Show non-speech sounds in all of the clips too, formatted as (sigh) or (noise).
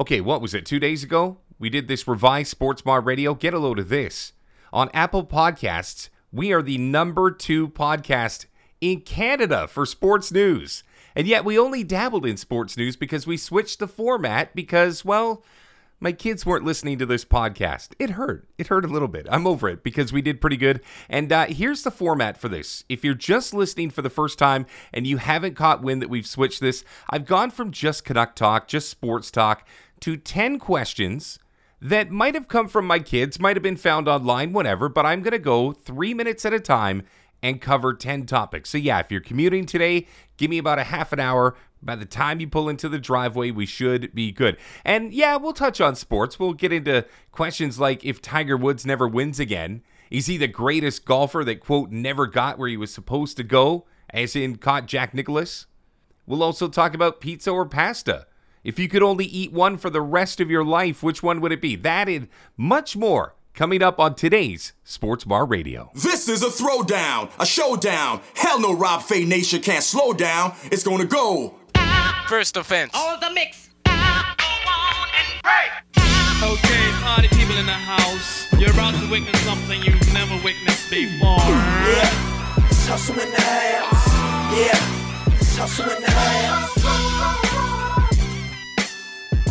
Okay, what was it? Two days ago? We did this revised Sports Bar Radio. Get a load of this. On Apple Podcasts, we are the number two podcast in Canada for sports news. And yet we only dabbled in sports news because we switched the format because, well, my kids weren't listening to this podcast. It hurt. It hurt a little bit. I'm over it because we did pretty good. And uh, here's the format for this. If you're just listening for the first time and you haven't caught wind that we've switched this, I've gone from just Canuck talk, just sports talk, to 10 questions that might have come from my kids, might have been found online, whatever, but I'm going to go three minutes at a time and cover 10 topics. So, yeah, if you're commuting today, give me about a half an hour. By the time you pull into the driveway, we should be good. And yeah, we'll touch on sports. We'll get into questions like if Tiger Woods never wins again, is he the greatest golfer that, quote, never got where he was supposed to go, as in caught Jack Nicklaus? We'll also talk about pizza or pasta. If you could only eat one for the rest of your life, which one would it be? That and much more coming up on today's Sports Bar Radio. This is a throwdown, a showdown. Hell no, Rob Fai Nation can't slow down. It's gonna go. First offense. All the mix. Okay, party people in the house, you're about to witness something you've never witnessed before. Yeah, it's hustle in the house. Yeah, it's hustle in the house.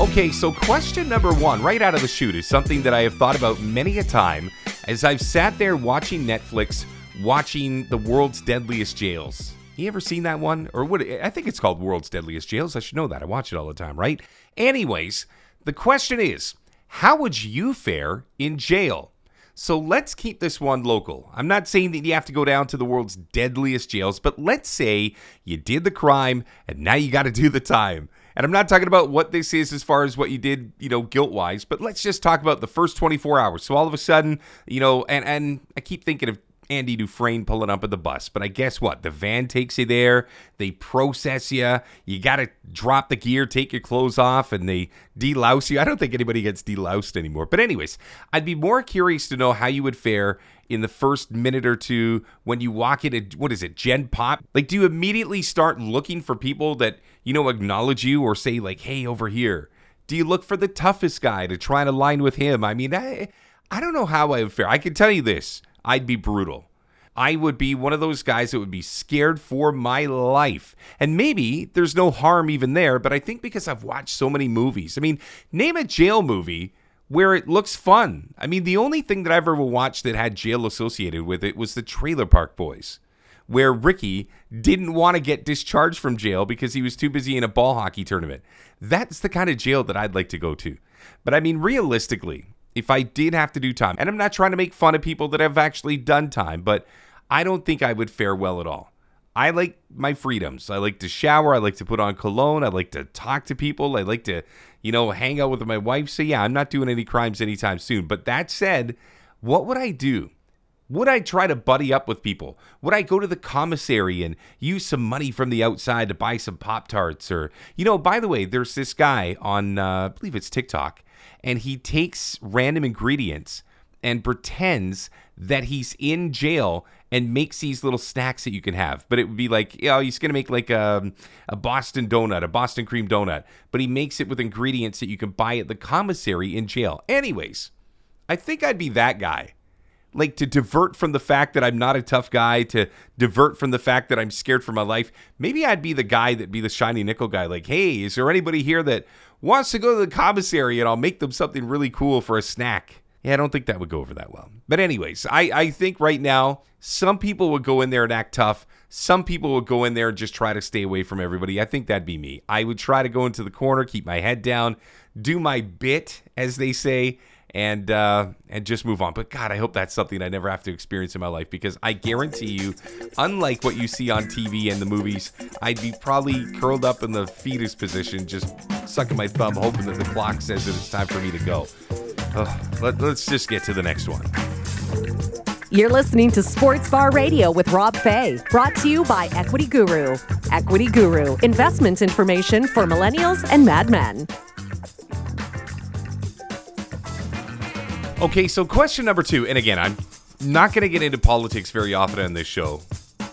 Okay, so question number one, right out of the chute, is something that I have thought about many a time as I've sat there watching Netflix, watching the world's deadliest jails. You ever seen that one? Or what? I think it's called World's Deadliest Jails. I should know that. I watch it all the time, right? Anyways, the question is how would you fare in jail? So let's keep this one local. I'm not saying that you have to go down to the world's deadliest jails, but let's say you did the crime and now you got to do the time. And I'm not talking about what this is as far as what you did, you know, guilt wise, but let's just talk about the first 24 hours. So all of a sudden, you know, and and I keep thinking of Andy Dufresne pulling up at the bus. But I guess what? The van takes you there. They process you. You got to drop the gear, take your clothes off, and they delouse you. I don't think anybody gets deloused anymore. But, anyways, I'd be more curious to know how you would fare in the first minute or two when you walk into, what is it, Gen Pop? Like, do you immediately start looking for people that, you know, acknowledge you or say, like, hey, over here? Do you look for the toughest guy to try and align with him? I mean, I, I don't know how I would fare. I can tell you this I'd be brutal. I would be one of those guys that would be scared for my life. And maybe there's no harm even there, but I think because I've watched so many movies. I mean, name a jail movie where it looks fun. I mean, the only thing that I've ever watched that had jail associated with it was the Trailer Park Boys, where Ricky didn't want to get discharged from jail because he was too busy in a ball hockey tournament. That's the kind of jail that I'd like to go to. But I mean, realistically, if I did have to do time, and I'm not trying to make fun of people that have actually done time, but I don't think I would fare well at all. I like my freedoms. I like to shower. I like to put on cologne. I like to talk to people. I like to, you know, hang out with my wife. So, yeah, I'm not doing any crimes anytime soon. But that said, what would I do? Would I try to buddy up with people? Would I go to the commissary and use some money from the outside to buy some Pop Tarts? Or, you know, by the way, there's this guy on, uh, I believe it's TikTok, and he takes random ingredients and pretends that he's in jail and makes these little snacks that you can have. But it would be like, you know, he's going to make like a, a Boston donut, a Boston cream donut, but he makes it with ingredients that you can buy at the commissary in jail. Anyways, I think I'd be that guy. Like to divert from the fact that I'm not a tough guy, to divert from the fact that I'm scared for my life. Maybe I'd be the guy that'd be the shiny nickel guy. Like, hey, is there anybody here that wants to go to the commissary and I'll make them something really cool for a snack? Yeah, I don't think that would go over that well. But, anyways, I, I think right now, some people would go in there and act tough. Some people would go in there and just try to stay away from everybody. I think that'd be me. I would try to go into the corner, keep my head down, do my bit, as they say, and uh, and just move on. But God, I hope that's something I never have to experience in my life because I guarantee you, unlike what you see on TV and the movies, I'd be probably curled up in the fetus position, just sucking my thumb, hoping that the clock says that it's time for me to go. Let, let's just get to the next one. You're listening to Sports Bar Radio with Rob Fai, brought to you by Equity Guru. Equity Guru, investment information for millennials and madmen. Okay, so question number two, and again, I'm not going to get into politics very often on this show.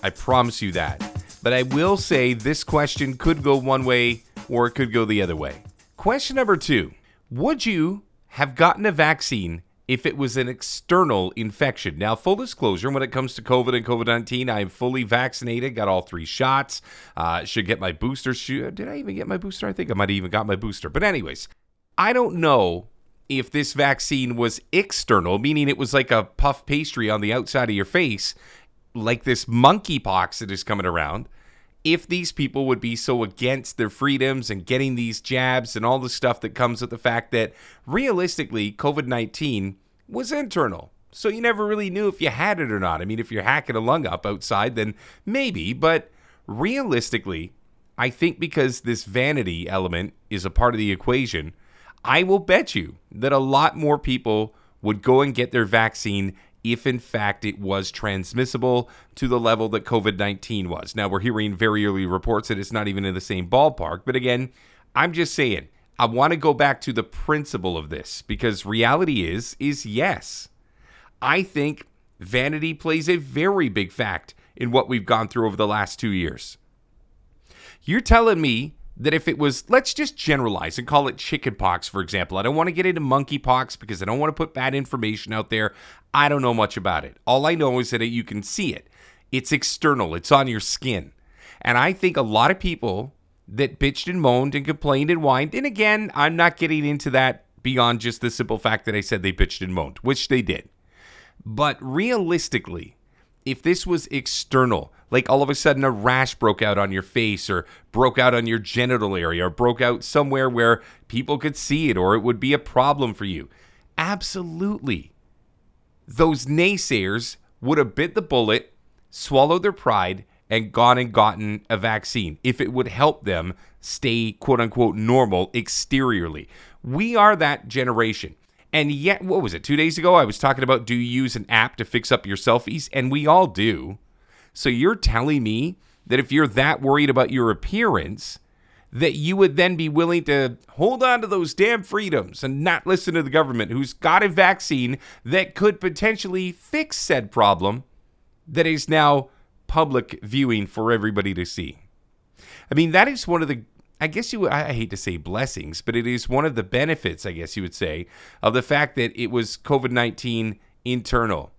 I promise you that. But I will say this question could go one way or it could go the other way. Question number two Would you have gotten a vaccine if it was an external infection? Now, full disclosure, when it comes to COVID and COVID 19, I am fully vaccinated, got all three shots, uh, should get my booster. Should, did I even get my booster? I think I might have even got my booster. But, anyways, I don't know if this vaccine was external, meaning it was like a puff pastry on the outside of your face, like this monkeypox that is coming around, if these people would be so against their freedoms and getting these jabs and all the stuff that comes with the fact that realistically, COVID 19 was internal. So you never really knew if you had it or not. I mean, if you're hacking a lung up outside, then maybe, but realistically, I think because this vanity element is a part of the equation, I will bet you that a lot more people would go and get their vaccine if in fact it was transmissible to the level that COVID 19 was. Now, we're hearing very early reports that it's not even in the same ballpark, but again, I'm just saying, I want to go back to the principle of this because reality is is yes. I think vanity plays a very big fact in what we've gone through over the last 2 years. You're telling me that if it was, let's just generalize and call it chickenpox, for example. I don't want to get into monkeypox because I don't want to put bad information out there. I don't know much about it. All I know is that you can see it, it's external, it's on your skin. And I think a lot of people that bitched and moaned and complained and whined, and again, I'm not getting into that beyond just the simple fact that I said they bitched and moaned, which they did. But realistically, if this was external, like all of a sudden a rash broke out on your face or broke out on your genital area or broke out somewhere where people could see it or it would be a problem for you, absolutely. Those naysayers would have bit the bullet, swallowed their pride, and gone and gotten a vaccine if it would help them stay quote unquote normal exteriorly. We are that generation. And yet, what was it? Two days ago, I was talking about do you use an app to fix up your selfies? And we all do. So you're telling me that if you're that worried about your appearance, that you would then be willing to hold on to those damn freedoms and not listen to the government who's got a vaccine that could potentially fix said problem that is now public viewing for everybody to see. I mean, that is one of the I guess you I hate to say blessings, but it is one of the benefits, I guess you would say, of the fact that it was COVID-19 internal.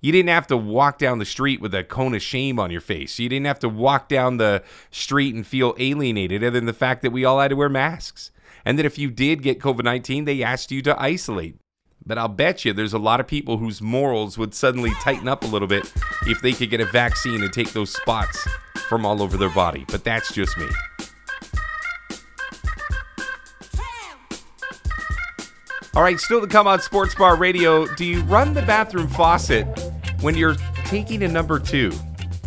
You didn't have to walk down the street with a cone of shame on your face. You didn't have to walk down the street and feel alienated, other than the fact that we all had to wear masks. And that if you did get COVID 19, they asked you to isolate. But I'll bet you there's a lot of people whose morals would suddenly tighten up a little bit if they could get a vaccine and take those spots from all over their body. But that's just me. All right, still to come on Sports Bar Radio. Do you run the bathroom faucet when you're taking a number two?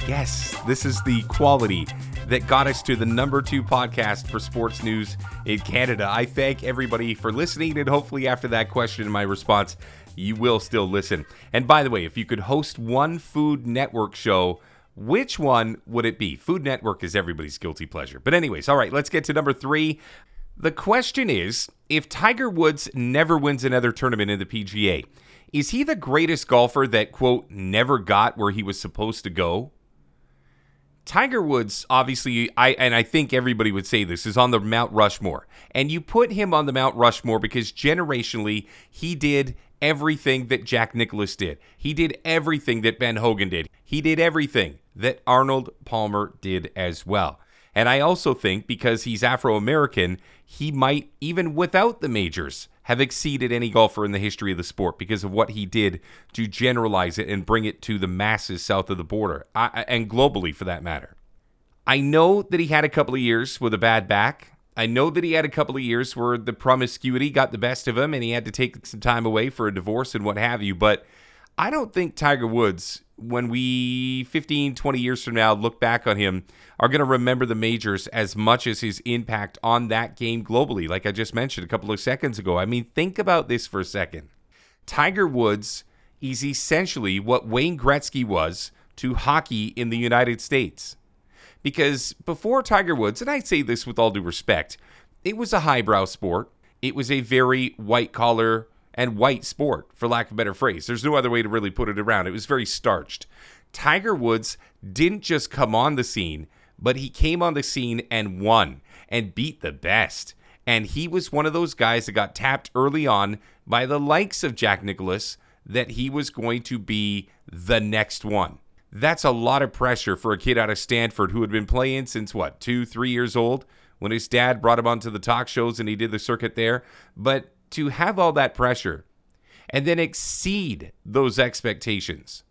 Yes, this is the quality that got us to the number two podcast for sports news in Canada. I thank everybody for listening, and hopefully, after that question and my response, you will still listen. And by the way, if you could host one Food Network show, which one would it be? Food Network is everybody's guilty pleasure. But, anyways, all right, let's get to number three. The question is if Tiger Woods never wins another tournament in the PGA, is he the greatest golfer that, quote, never got where he was supposed to go? Tiger Woods, obviously, I and I think everybody would say this is on the Mount Rushmore, and you put him on the Mount Rushmore because generationally he did everything that Jack Nicklaus did. He did everything that Ben Hogan did. He did everything that Arnold Palmer did as well. And I also think because he's Afro American, he might, even without the majors, have exceeded any golfer in the history of the sport because of what he did to generalize it and bring it to the masses south of the border I, and globally for that matter. I know that he had a couple of years with a bad back. I know that he had a couple of years where the promiscuity got the best of him and he had to take some time away for a divorce and what have you. But I don't think Tiger Woods, when we 15, 20 years from now look back on him, are going to remember the majors as much as his impact on that game globally, like I just mentioned a couple of seconds ago. I mean, think about this for a second. Tiger Woods is essentially what Wayne Gretzky was to hockey in the United States. Because before Tiger Woods, and I say this with all due respect, it was a highbrow sport. It was a very white collar and white sport, for lack of a better phrase. There's no other way to really put it around. It was very starched. Tiger Woods didn't just come on the scene, but he came on the scene and won and beat the best And he was one of those guys that got tapped early on by the likes of Jack Nicklaus that he was going to be the next one. That's a lot of pressure for a kid out of Stanford who had been playing since what, two, three years old when his dad brought him onto the talk shows and he did the circuit there. But to have all that pressure and then exceed those expectations.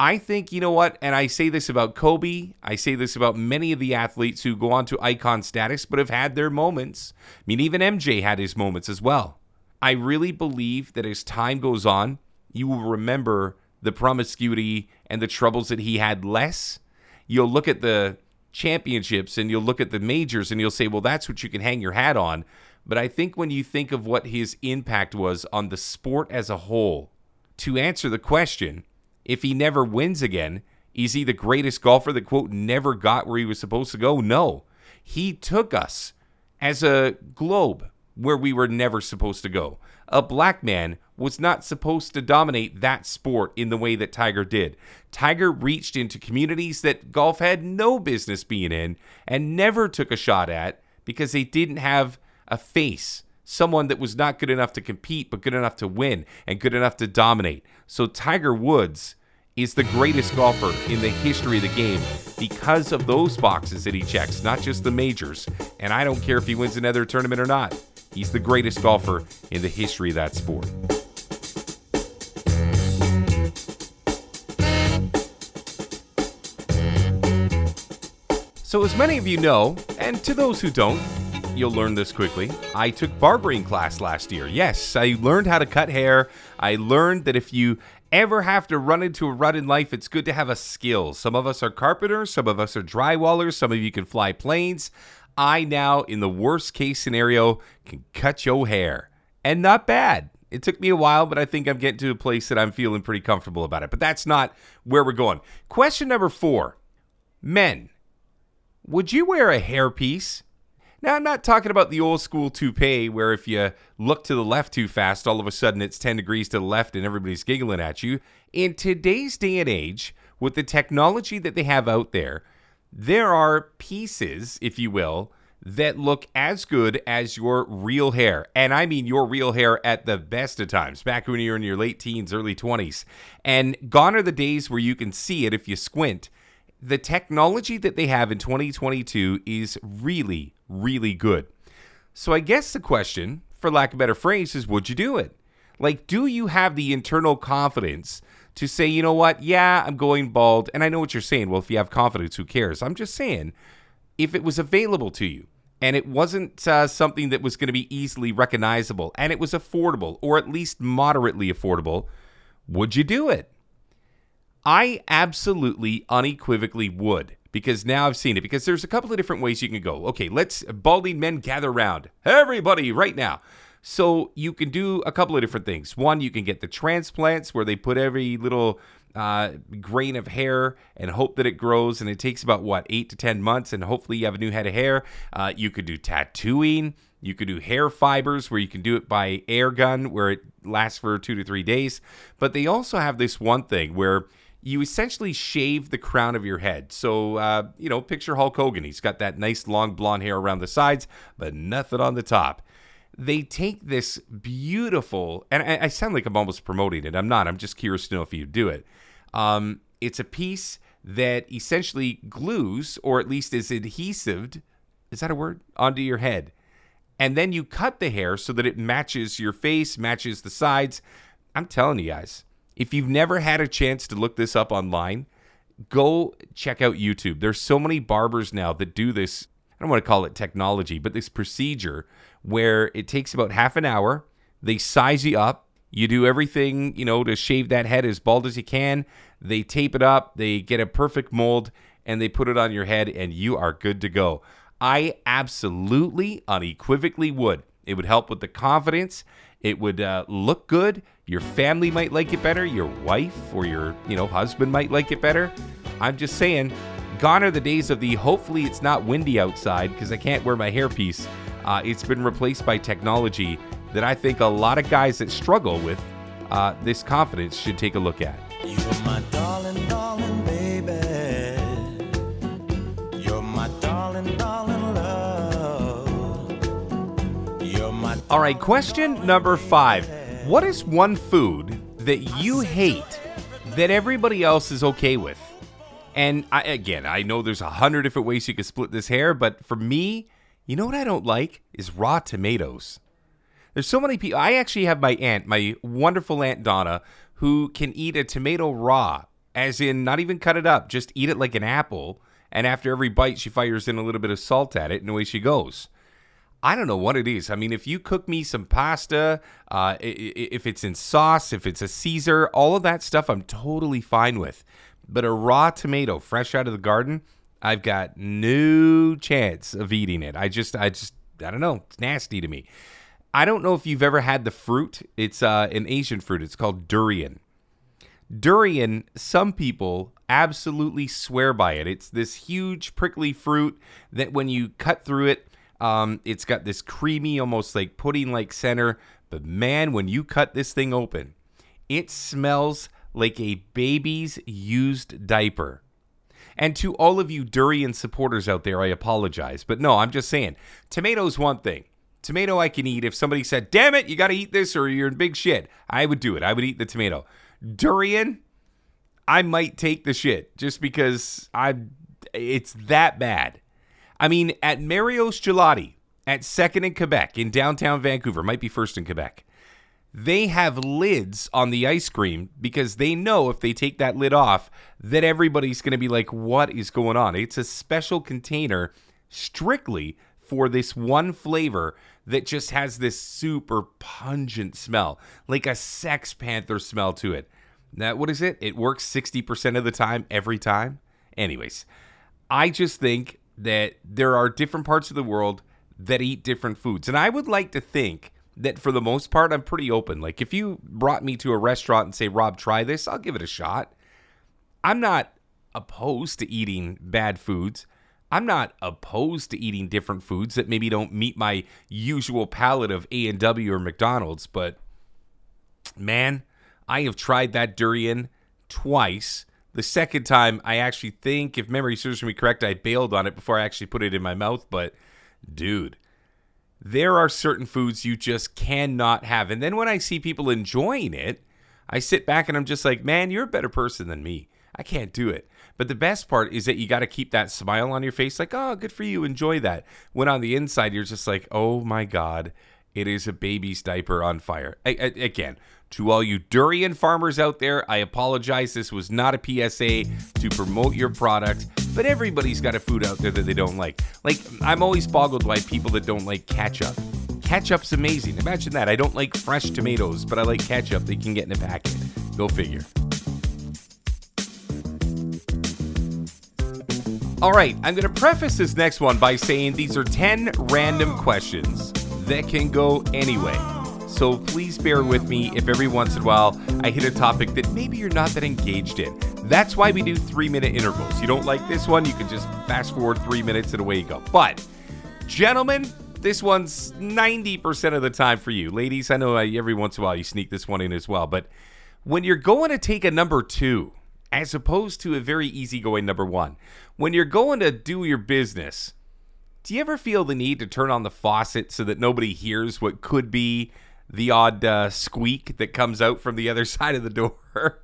I think, you know what, and I say this about Kobe, I say this about many of the athletes who go on to icon status but have had their moments. I mean, even MJ had his moments as well. I really believe that as time goes on, you will remember the promiscuity and the troubles that he had less. You'll look at the championships and you'll look at the majors and you'll say, well, that's what you can hang your hat on. But I think when you think of what his impact was on the sport as a whole, to answer the question, if he never wins again, is he the greatest golfer that, quote, never got where he was supposed to go? No. He took us as a globe where we were never supposed to go. A black man was not supposed to dominate that sport in the way that Tiger did. Tiger reached into communities that golf had no business being in and never took a shot at because they didn't have a face, someone that was not good enough to compete, but good enough to win and good enough to dominate. So Tiger Woods is the greatest golfer in the history of the game because of those boxes that he checks, not just the majors. And I don't care if he wins another tournament or not. He's the greatest golfer in the history of that sport. So, as many of you know, and to those who don't, you'll learn this quickly. I took barbering class last year. Yes, I learned how to cut hair. I learned that if you ever have to run into a rut in life, it's good to have a skill. Some of us are carpenters, some of us are drywallers, some of you can fly planes. I now, in the worst case scenario, can cut your hair. And not bad. It took me a while, but I think I'm getting to a place that I'm feeling pretty comfortable about it. But that's not where we're going. Question number four Men, would you wear a hairpiece? Now, I'm not talking about the old school toupee where if you look to the left too fast, all of a sudden it's 10 degrees to the left and everybody's giggling at you. In today's day and age, with the technology that they have out there, there are pieces, if you will, that look as good as your real hair. And I mean your real hair at the best of times, back when you're in your late teens, early 20s. And gone are the days where you can see it if you squint the technology that they have in 2022 is really, really good. So I guess the question, for lack of better phrase, is would you do it? Like, do you have the internal confidence to say, you know what? Yeah, I'm going bald. And I know what you're saying. Well, if you have confidence, who cares? I'm just saying, if it was available to you and it wasn't uh, something that was going to be easily recognizable and it was affordable or at least moderately affordable, would you do it? I absolutely unequivocally would because now I've seen it. Because there's a couple of different ways you can go. Okay, let's balding men gather round. Everybody, right now. So you can do a couple of different things. One, you can get the transplants where they put every little uh, grain of hair and hope that it grows, and it takes about what eight to ten months, and hopefully you have a new head of hair. Uh, you could do tattooing. You could do hair fibers where you can do it by air gun where it lasts for two to three days. But they also have this one thing where you essentially shave the crown of your head. So, uh, you know, picture Hulk Hogan. He's got that nice long blonde hair around the sides, but nothing on the top. They take this beautiful, and I, I sound like I'm almost promoting it. I'm not. I'm just curious to know if you do it. Um, it's a piece that essentially glues, or at least is adhesive, is that a word? Onto your head. And then you cut the hair so that it matches your face, matches the sides. I'm telling you guys, if you've never had a chance to look this up online, go check out YouTube. There's so many barbers now that do this. I don't want to call it technology, but this procedure where it takes about half an hour. They size you up. You do everything, you know, to shave that head as bald as you can. They tape it up. They get a perfect mold and they put it on your head, and you are good to go. I absolutely, unequivocally would. It would help with the confidence. It would uh, look good. Your family might like it better. Your wife or your, you know, husband might like it better. I'm just saying, gone are the days of the hopefully it's not windy outside because I can't wear my hairpiece. Uh, it's been replaced by technology that I think a lot of guys that struggle with uh, this confidence should take a look at. All right, question number five. What is one food that you hate that everybody else is okay with? And I, again, I know there's a hundred different ways you could split this hair, but for me, you know what I don't like is raw tomatoes. There's so many people. I actually have my aunt, my wonderful aunt Donna, who can eat a tomato raw, as in not even cut it up, just eat it like an apple. And after every bite, she fires in a little bit of salt at it, and away she goes. I don't know what it is. I mean, if you cook me some pasta, uh, if it's in sauce, if it's a Caesar, all of that stuff, I'm totally fine with. But a raw tomato, fresh out of the garden, I've got no chance of eating it. I just, I just, I don't know. It's nasty to me. I don't know if you've ever had the fruit. It's uh, an Asian fruit. It's called durian. Durian, some people absolutely swear by it. It's this huge prickly fruit that when you cut through it, um, it's got this creamy, almost like pudding like center. But man, when you cut this thing open, it smells like a baby's used diaper. And to all of you durian supporters out there, I apologize. But no, I'm just saying, tomatoes one thing. Tomato I can eat. If somebody said, damn it, you got to eat this or you're in big shit, I would do it. I would eat the tomato. Durian, I might take the shit just because I it's that bad. I mean, at Mario's Gelati at Second in Quebec in downtown Vancouver, might be first in Quebec. They have lids on the ice cream because they know if they take that lid off, that everybody's going to be like, "What is going on?" It's a special container strictly for this one flavor that just has this super pungent smell, like a Sex Panther smell to it. Now, what is it? It works 60% of the time, every time. Anyways, I just think that there are different parts of the world that eat different foods. And I would like to think that for the most part, I'm pretty open. Like if you brought me to a restaurant and say, Rob, try this, I'll give it a shot. I'm not opposed to eating bad foods. I'm not opposed to eating different foods that maybe don't meet my usual palate of A&W or McDonald's, but man, I have tried that durian twice. The second time, I actually think, if memory serves me correct, I bailed on it before I actually put it in my mouth. But, dude, there are certain foods you just cannot have. And then when I see people enjoying it, I sit back and I'm just like, man, you're a better person than me. I can't do it. But the best part is that you got to keep that smile on your face, like, oh, good for you, enjoy that. When on the inside, you're just like, oh my God, it is a baby's diaper on fire. I, I, again, to all you durian farmers out there, I apologize. This was not a PSA to promote your product, but everybody's got a food out there that they don't like. Like, I'm always boggled by people that don't like ketchup. Ketchup's amazing. Imagine that. I don't like fresh tomatoes, but I like ketchup they can get in a packet. Go figure. All right, I'm going to preface this next one by saying these are 10 random questions that can go anyway. So please bear with me if every once in a while I hit a topic that maybe you're not that engaged in. That's why we do three minute intervals. You don't like this one, you can just fast forward three minutes and away you go. But, gentlemen, this one's 90% of the time for you. Ladies, I know every once in a while you sneak this one in as well. But when you're going to take a number two, as opposed to a very easygoing number one. When you're going to do your business, do you ever feel the need to turn on the faucet so that nobody hears what could be the odd uh, squeak that comes out from the other (laughs) side of the door?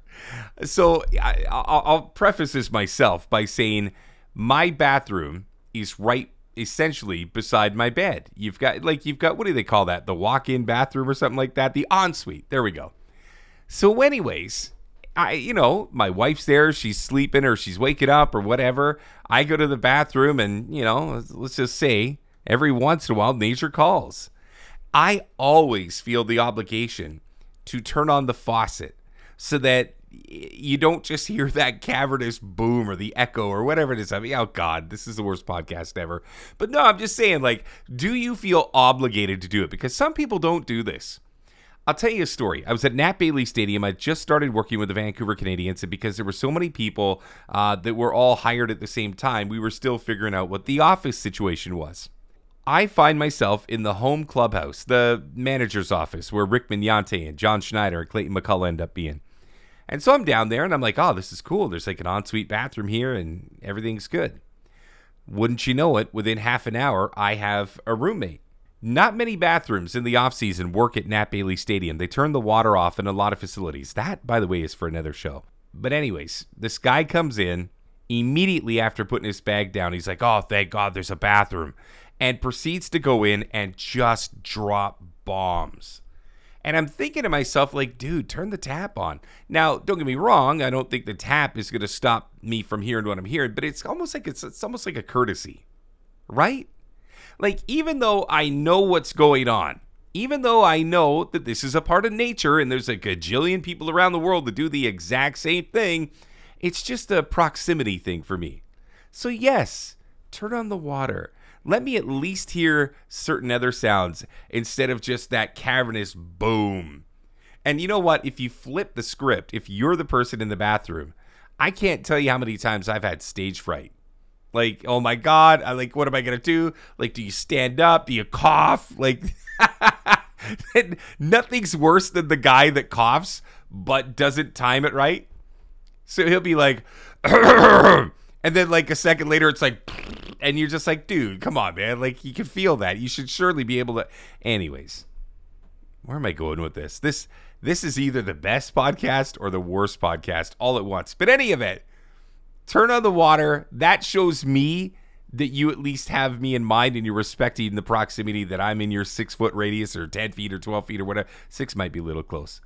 so I, I'll preface this myself by saying my bathroom is right essentially beside my bed. You've got like you've got what do they call that? The walk-in bathroom or something like that? The ensuite. There we go. So anyways, I, you know, my wife's there, she's sleeping or she's waking up or whatever. I go to the bathroom and, you know, let's just say every once in a while nature calls. I always feel the obligation to turn on the faucet so that you don't just hear that cavernous boom or the echo or whatever it is. I mean, oh God, this is the worst podcast ever. But no, I'm just saying, like, do you feel obligated to do it? Because some people don't do this. I'll tell you a story. I was at Nat Bailey Stadium. I just started working with the Vancouver Canadians, and because there were so many people uh, that were all hired at the same time, we were still figuring out what the office situation was. I find myself in the home clubhouse, the manager's office, where Rick Magnante and John Schneider and Clayton McCullough end up being. And so I'm down there, and I'm like, oh, this is cool. There's like an ensuite bathroom here, and everything's good. Wouldn't you know it, within half an hour, I have a roommate. Not many bathrooms in the off season work at Nat Bailey Stadium. They turn the water off in a lot of facilities. That, by the way, is for another show. But anyways, this guy comes in immediately after putting his bag down. He's like, "Oh, thank God, there's a bathroom," and proceeds to go in and just drop bombs. And I'm thinking to myself, like, dude, turn the tap on. Now, don't get me wrong. I don't think the tap is to stop me from hearing what I'm hearing, but it's almost like it's, it's almost like a courtesy, right? Like, even though I know what's going on, even though I know that this is a part of nature and there's a gajillion people around the world that do the exact same thing, it's just a proximity thing for me. So, yes, turn on the water. Let me at least hear certain other sounds instead of just that cavernous boom. And you know what? If you flip the script, if you're the person in the bathroom, I can't tell you how many times I've had stage fright. Like, oh my God, I like, what am I gonna do? Like, do you stand up? Do you cough? Like, (laughs) nothing's worse than the guy that coughs but doesn't time it right. So he'll be like, (clears throat) and then like a second later, it's like, and you're just like, dude, come on, man. Like, you can feel that. You should surely be able to. Anyways, where am I going with this? This this is either the best podcast or the worst podcast all at once. But any of it turn on the water. That shows me that you at least have me in mind and you're respecting the proximity that I'm in your six foot radius or 10 feet or 12 feet or whatever. Six might be a little close.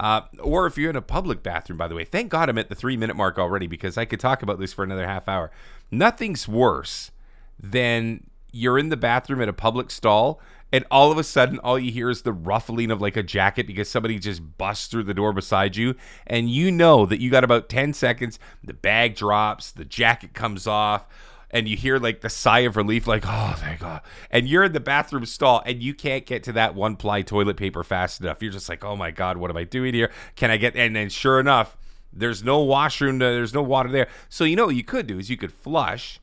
Uh, or if you're in a public bathroom, by the way, thank God I'm at the three minute mark already because I could talk about this for another half hour. Nothing's worse than you're in the bathroom at a public stall and all of a sudden all you hear is the ruffling of like a jacket because somebody just busts through the door beside you and you know that you got about 10 seconds the bag drops the jacket comes off and you hear like the sigh of relief like oh thank god and you're in the bathroom stall and you can't get to that one ply toilet paper fast enough you're just like oh my god what am i doing here can i get and then sure enough there's no washroom there's no water there so you know what you could do is you could flush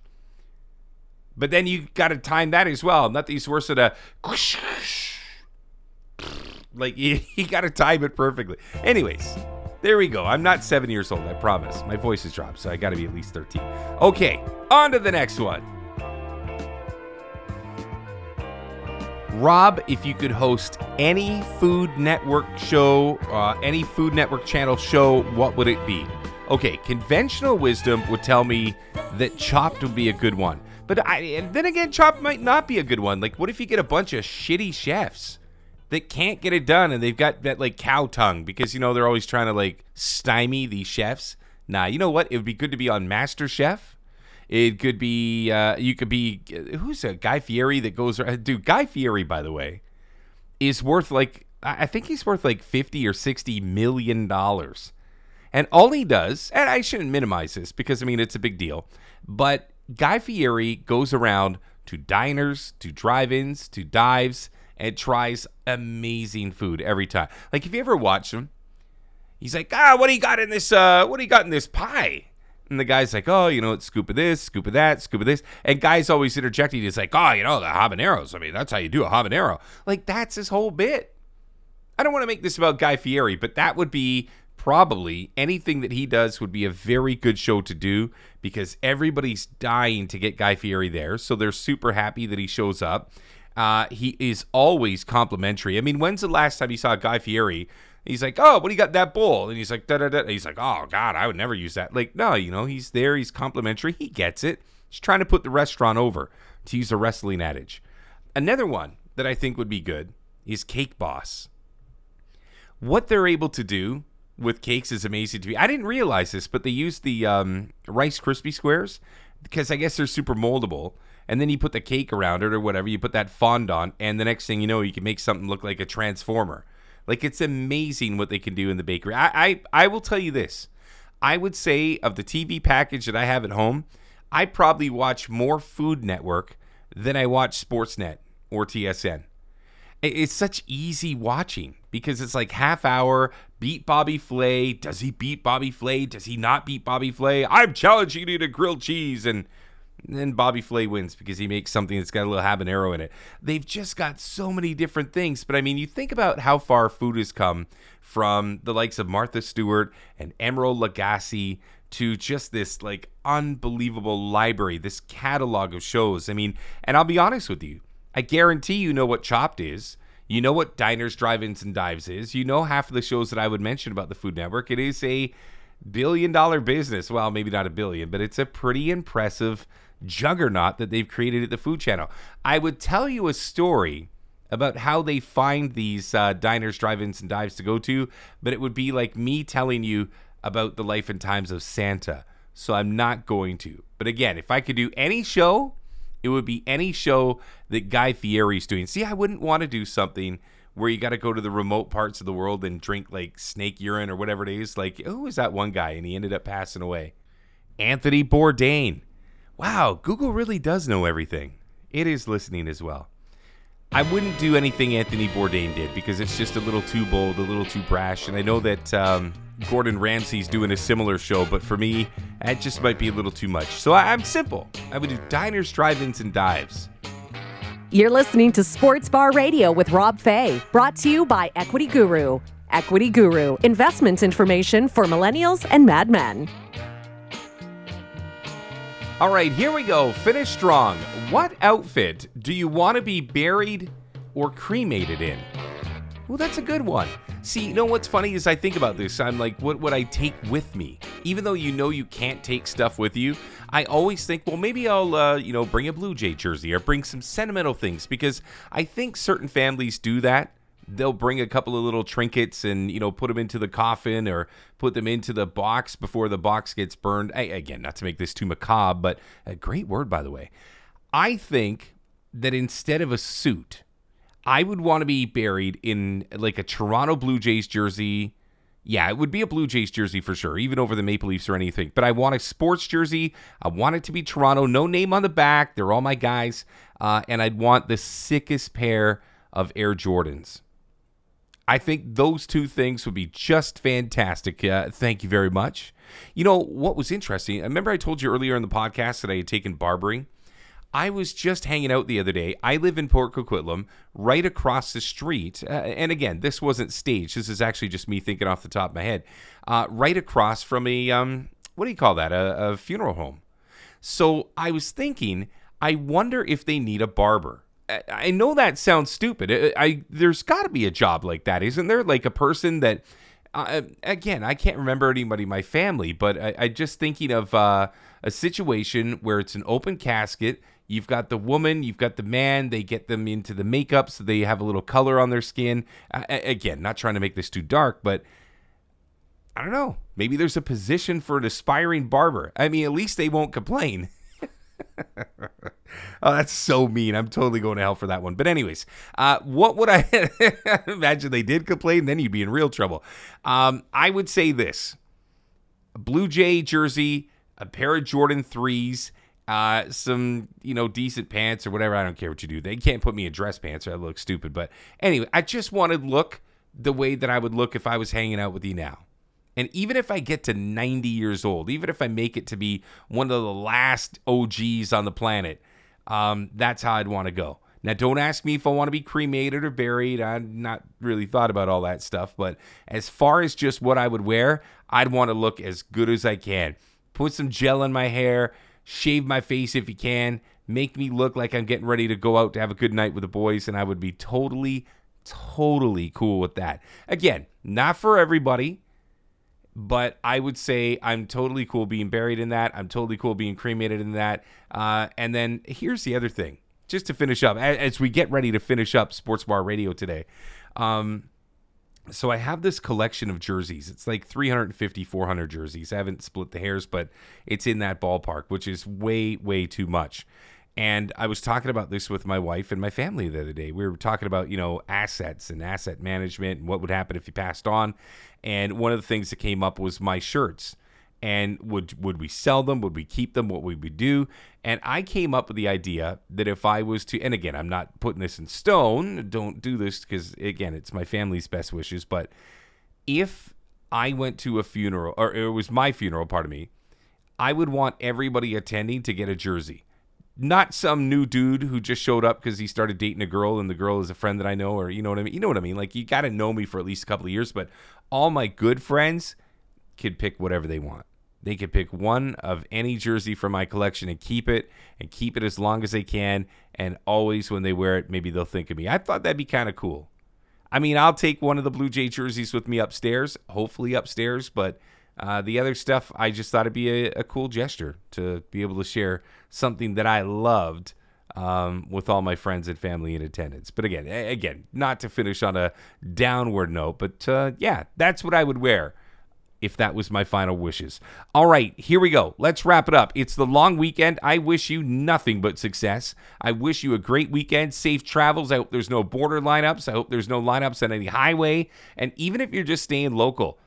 but then you got to time that as well. Nothing's worse than a (laughs) like (laughs) you, you got to time it perfectly. Anyways, there we go. I'm not seven years old. I promise. My voice has dropped, so I got to be at least 13. Okay, on to the next one. Rob, if you could host any Food Network show, uh, any Food Network channel show, what would it be? Okay, conventional wisdom would tell me that Chopped would be a good one. But I, and then again, Chopped might not be a good one. Like, what if you get a bunch of shitty chefs that can't get it done, and they've got that like cow tongue because you know they're always trying to like stymie these chefs. Nah, you know what? It would be good to be on Master Chef. It could be uh, you could be who's a Guy Fieri that goes dude Guy Fieri by the way is worth like I think he's worth like 50 or 60 million dollars. And all he does, and I shouldn't minimize this because I mean it's a big deal, but Guy Fieri goes around to diners, to drive-ins, to dives, and tries amazing food every time. Like if you ever watch him, he's like, ah, what do you got in this? Uh, what do you got in this pie? And the guy's like, oh, you know, it's scoop of this, scoop of that, scoop of this. And guy's always interjecting. He's like, oh, you know, the habaneros. I mean, that's how you do a habanero. Like that's his whole bit. I don't want to make this about Guy Fieri, but that would be probably anything that he does would be a very good show to do because everybody's dying to get Guy Fieri there. So they're super happy that he shows up. Uh, he is always complimentary. I mean, when's the last time you saw Guy Fieri? He's like, oh, what do you got that bowl? And he's like, da da da. He's like, oh God, I would never use that. Like, no, you know, he's there. He's complimentary. He gets it. He's trying to put the restaurant over, to use a wrestling adage. Another one that I think would be good is Cake Boss. What they're able to do with cakes is amazing to me. I didn't realize this, but they use the um, Rice Krispie squares because I guess they're super moldable. And then you put the cake around it or whatever. You put that fondant, and the next thing you know, you can make something look like a transformer. Like it's amazing what they can do in the bakery. I I, I will tell you this. I would say of the TV package that I have at home, I probably watch more Food Network than I watch Sportsnet or TSN. It's such easy watching because it's like half hour, beat Bobby Flay. Does he beat Bobby Flay? Does he not beat Bobby Flay? I'm challenging you to grilled cheese. And then Bobby Flay wins because he makes something that's got a little habanero in it. They've just got so many different things. But I mean, you think about how far food has come from the likes of Martha Stewart and Emeril Lagasse to just this like unbelievable library, this catalog of shows. I mean, and I'll be honest with you, I guarantee you know what Chopped is. You know what Diners, Drive-Ins, and Dives is. You know half of the shows that I would mention about the Food Network. It is a billion dollar business. Well, maybe not a billion, but it's a pretty impressive juggernaut that they've created at the Food Channel. I would tell you a story about how they find these uh, diners, drive-ins, and dives to go to, but it would be like me telling you about the life and times of Santa. So I'm not going to. But again, if I could do any show, it would be any show that Guy Fieri's doing. See, I wouldn't want to do something where you got to go to the remote parts of the world and drink like snake urine or whatever it is. Like, who was that one guy? And he ended up passing away. Anthony Bourdain. Wow, Google really does know everything. It is listening as well. I wouldn't do anything Anthony Bourdain did because it's just a little too bold, a little too brash. And I know that um, Gordon Ramsay's doing a similar show, but for me, that just might be a little too much. So I- I'm simple. I would do diners, drive-ins, and dives. You're listening to Sports Bar Radio with Rob Fai, brought to you by Equity Guru. Equity Guru, investment information for millennials and madmen. All right, here we go. Finish strong. What outfit do you want to be buried or cremated in? Well, that's a good one. See, you know what's funny is I think about this. I'm like, what would I take with me? Even though you know you can't take stuff with you, I always think, well, maybe I'll, uh, you know, bring a Blue Jay jersey or bring some sentimental things because I think certain families do that they'll bring a couple of little trinkets and you know put them into the coffin or put them into the box before the box gets burned I, again not to make this too macabre but a great word by the way i think that instead of a suit i would want to be buried in like a toronto blue jays jersey yeah, it would be a Blue Jays jersey for sure, even over the Maple Leafs or anything. But I want a sports jersey. I want it to be Toronto, no name on the back. They're all my guys. Uh, and I'd want the sickest pair of Air Jordans. I think those two things would be just fantastic. Uh, thank you very much. You know, what was interesting, I remember I told you earlier in the podcast that I had taken barbering. I was just hanging out the other day. I live in Port Coquitlam, right across the street. Uh, and again, this wasn't staged. This is actually just me thinking off the top of my head. Uh, right across from a, um, what do you call that? A, a funeral home. So I was thinking, I wonder if they need a barber. I- know that sounds stupid. I, I there's got to be a job like that, isn't there? Like a person that, uh, again, I can't remember anybody in my family, but I, I just thinking of uh, a situation where it's an open casket. You've got the woman, you've got the man. They get them into the makeup so they have a little color on their skin. Again, not trying to make this too dark, but I don't know. Maybe there's a position for an aspiring barber. I mean, at least they won't complain. (laughs) (laughs) oh, that's so mean. I'm totally going to hell for that one. But anyways, uh, what would I (laughs) imagine they did complain? Then you'd be in real trouble. Um, I would say this: a Blue Jay jersey, a pair of Jordan threes, uh, some you know decent pants or whatever. I don't care what you do. They can't put me in dress pants or I look stupid. But anyway, I just want to look the way that I would look if I was hanging out with you now. And even if I get to 90 years old, even if I make it to be one of the last OGs on the planet, um, that's how I'd want to go. Now, don't ask me if I want to be cremated or buried. I've not really thought about all that stuff. But as far as just what I would wear, I'd want to look as good as I can. Put some gel in my hair, shave my face if you can, make me look like I'm getting ready to go out to have a good night with the boys, and I would be totally, totally cool with that. Again, not for everybody but I would say I'm totally cool being buried in that. I'm totally cool being cremated in that. Uh, and then here's the other thing, just to finish up, as, we get ready to finish up Sports Bar Radio today. Um, so I have this collection of jerseys. It's like 350, 400 jerseys. I haven't split the hairs, but it's in that ballpark, which is way, way too much. And I was talking about this with my wife and my family the other day. We were talking about, you know, assets and asset management and what would happen if you passed on. And one of the things that came up was my shirts. And would would we sell them? Would we keep them? What would we do? And I came up with the idea that if I was to, and again, I'm not putting this in stone. Don't do this because again, it's my family's best wishes. But if I went to a funeral, or it was my funeral, pardon me, I would want everybody attending to get a jersey not some new dude who just showed up because he started dating a girl and the girl is a friend that I know, or you know what I mean. You know what I mean? Like you got to know me for at least a couple of years, but all my good friends could pick whatever they want. They could pick one of any jersey from my collection and keep it and keep it as long as they can. And always when they wear it, maybe they'll think of me. I thought that'd be kind of cool. I mean, I'll take one of the Blue Jay jerseys with me upstairs, hopefully upstairs, but uh, the other stuff, I just thought it'd be a, a, cool gesture to be able to share something that I loved um, with all my friends and family in attendance. But again, again, not to finish on a downward note, but uh, yeah, that's what I would wear if that was my final wishes. All right, here we go. Let's wrap it up. It's the long weekend. I wish you nothing but success. I wish you a great weekend, safe travels. I hope there's no border lineups. I hope there's no lineups on any highway. And even if you're just staying local,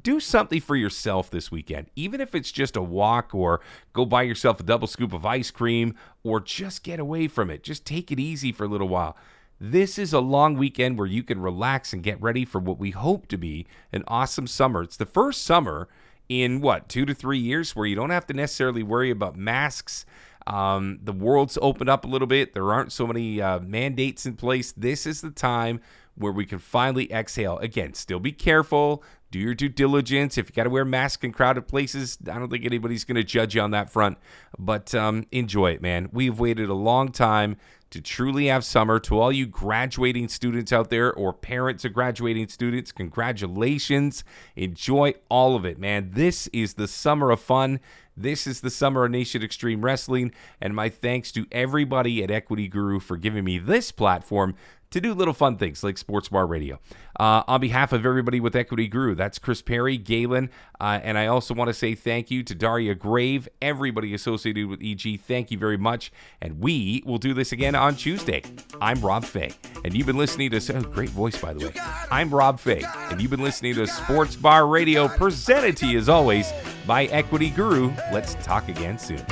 do something for yourself this weekend, even if it's just a walk or go buy yourself a double scoop of ice cream or just get away from it. Just take it easy for a little while. This is a long weekend where you can relax and get ready for what we hope to be an awesome summer. It's the first summer in what, two to three years where you don't have to necessarily worry about masks. Um, the world's opened up a little bit. There aren't so many uh, mandates in place. This is the time where we can finally exhale. Again, still be careful. Do your due diligence. If you got to wear masks in crowded places, I don't think anybody's going to judge you on that front. But um, enjoy it, man. We've waited a long time to truly have summer. To all you graduating students out there or parents of graduating students, congratulations. Enjoy all of it, man. This is the summer of fun. This is the summer of Nation Extreme Wrestling. And my thanks to everybody at Equity Guru for giving me this platform to do little fun things like Sports Bar Radio. Uh, on behalf of everybody with Equity Guru, that's Chris Parry, Galen, uh, and I also want to say thank you to Daria Grave, everybody associated with EG. Thank you very much. And we will do this again on Tuesday. I'm Rob Fai, and you've been listening to oh, great voice by the way. I'm Rob Fai, and you've been listening to Sports Bar Radio, presented to you as always by Equity Guru. Let's talk again soon.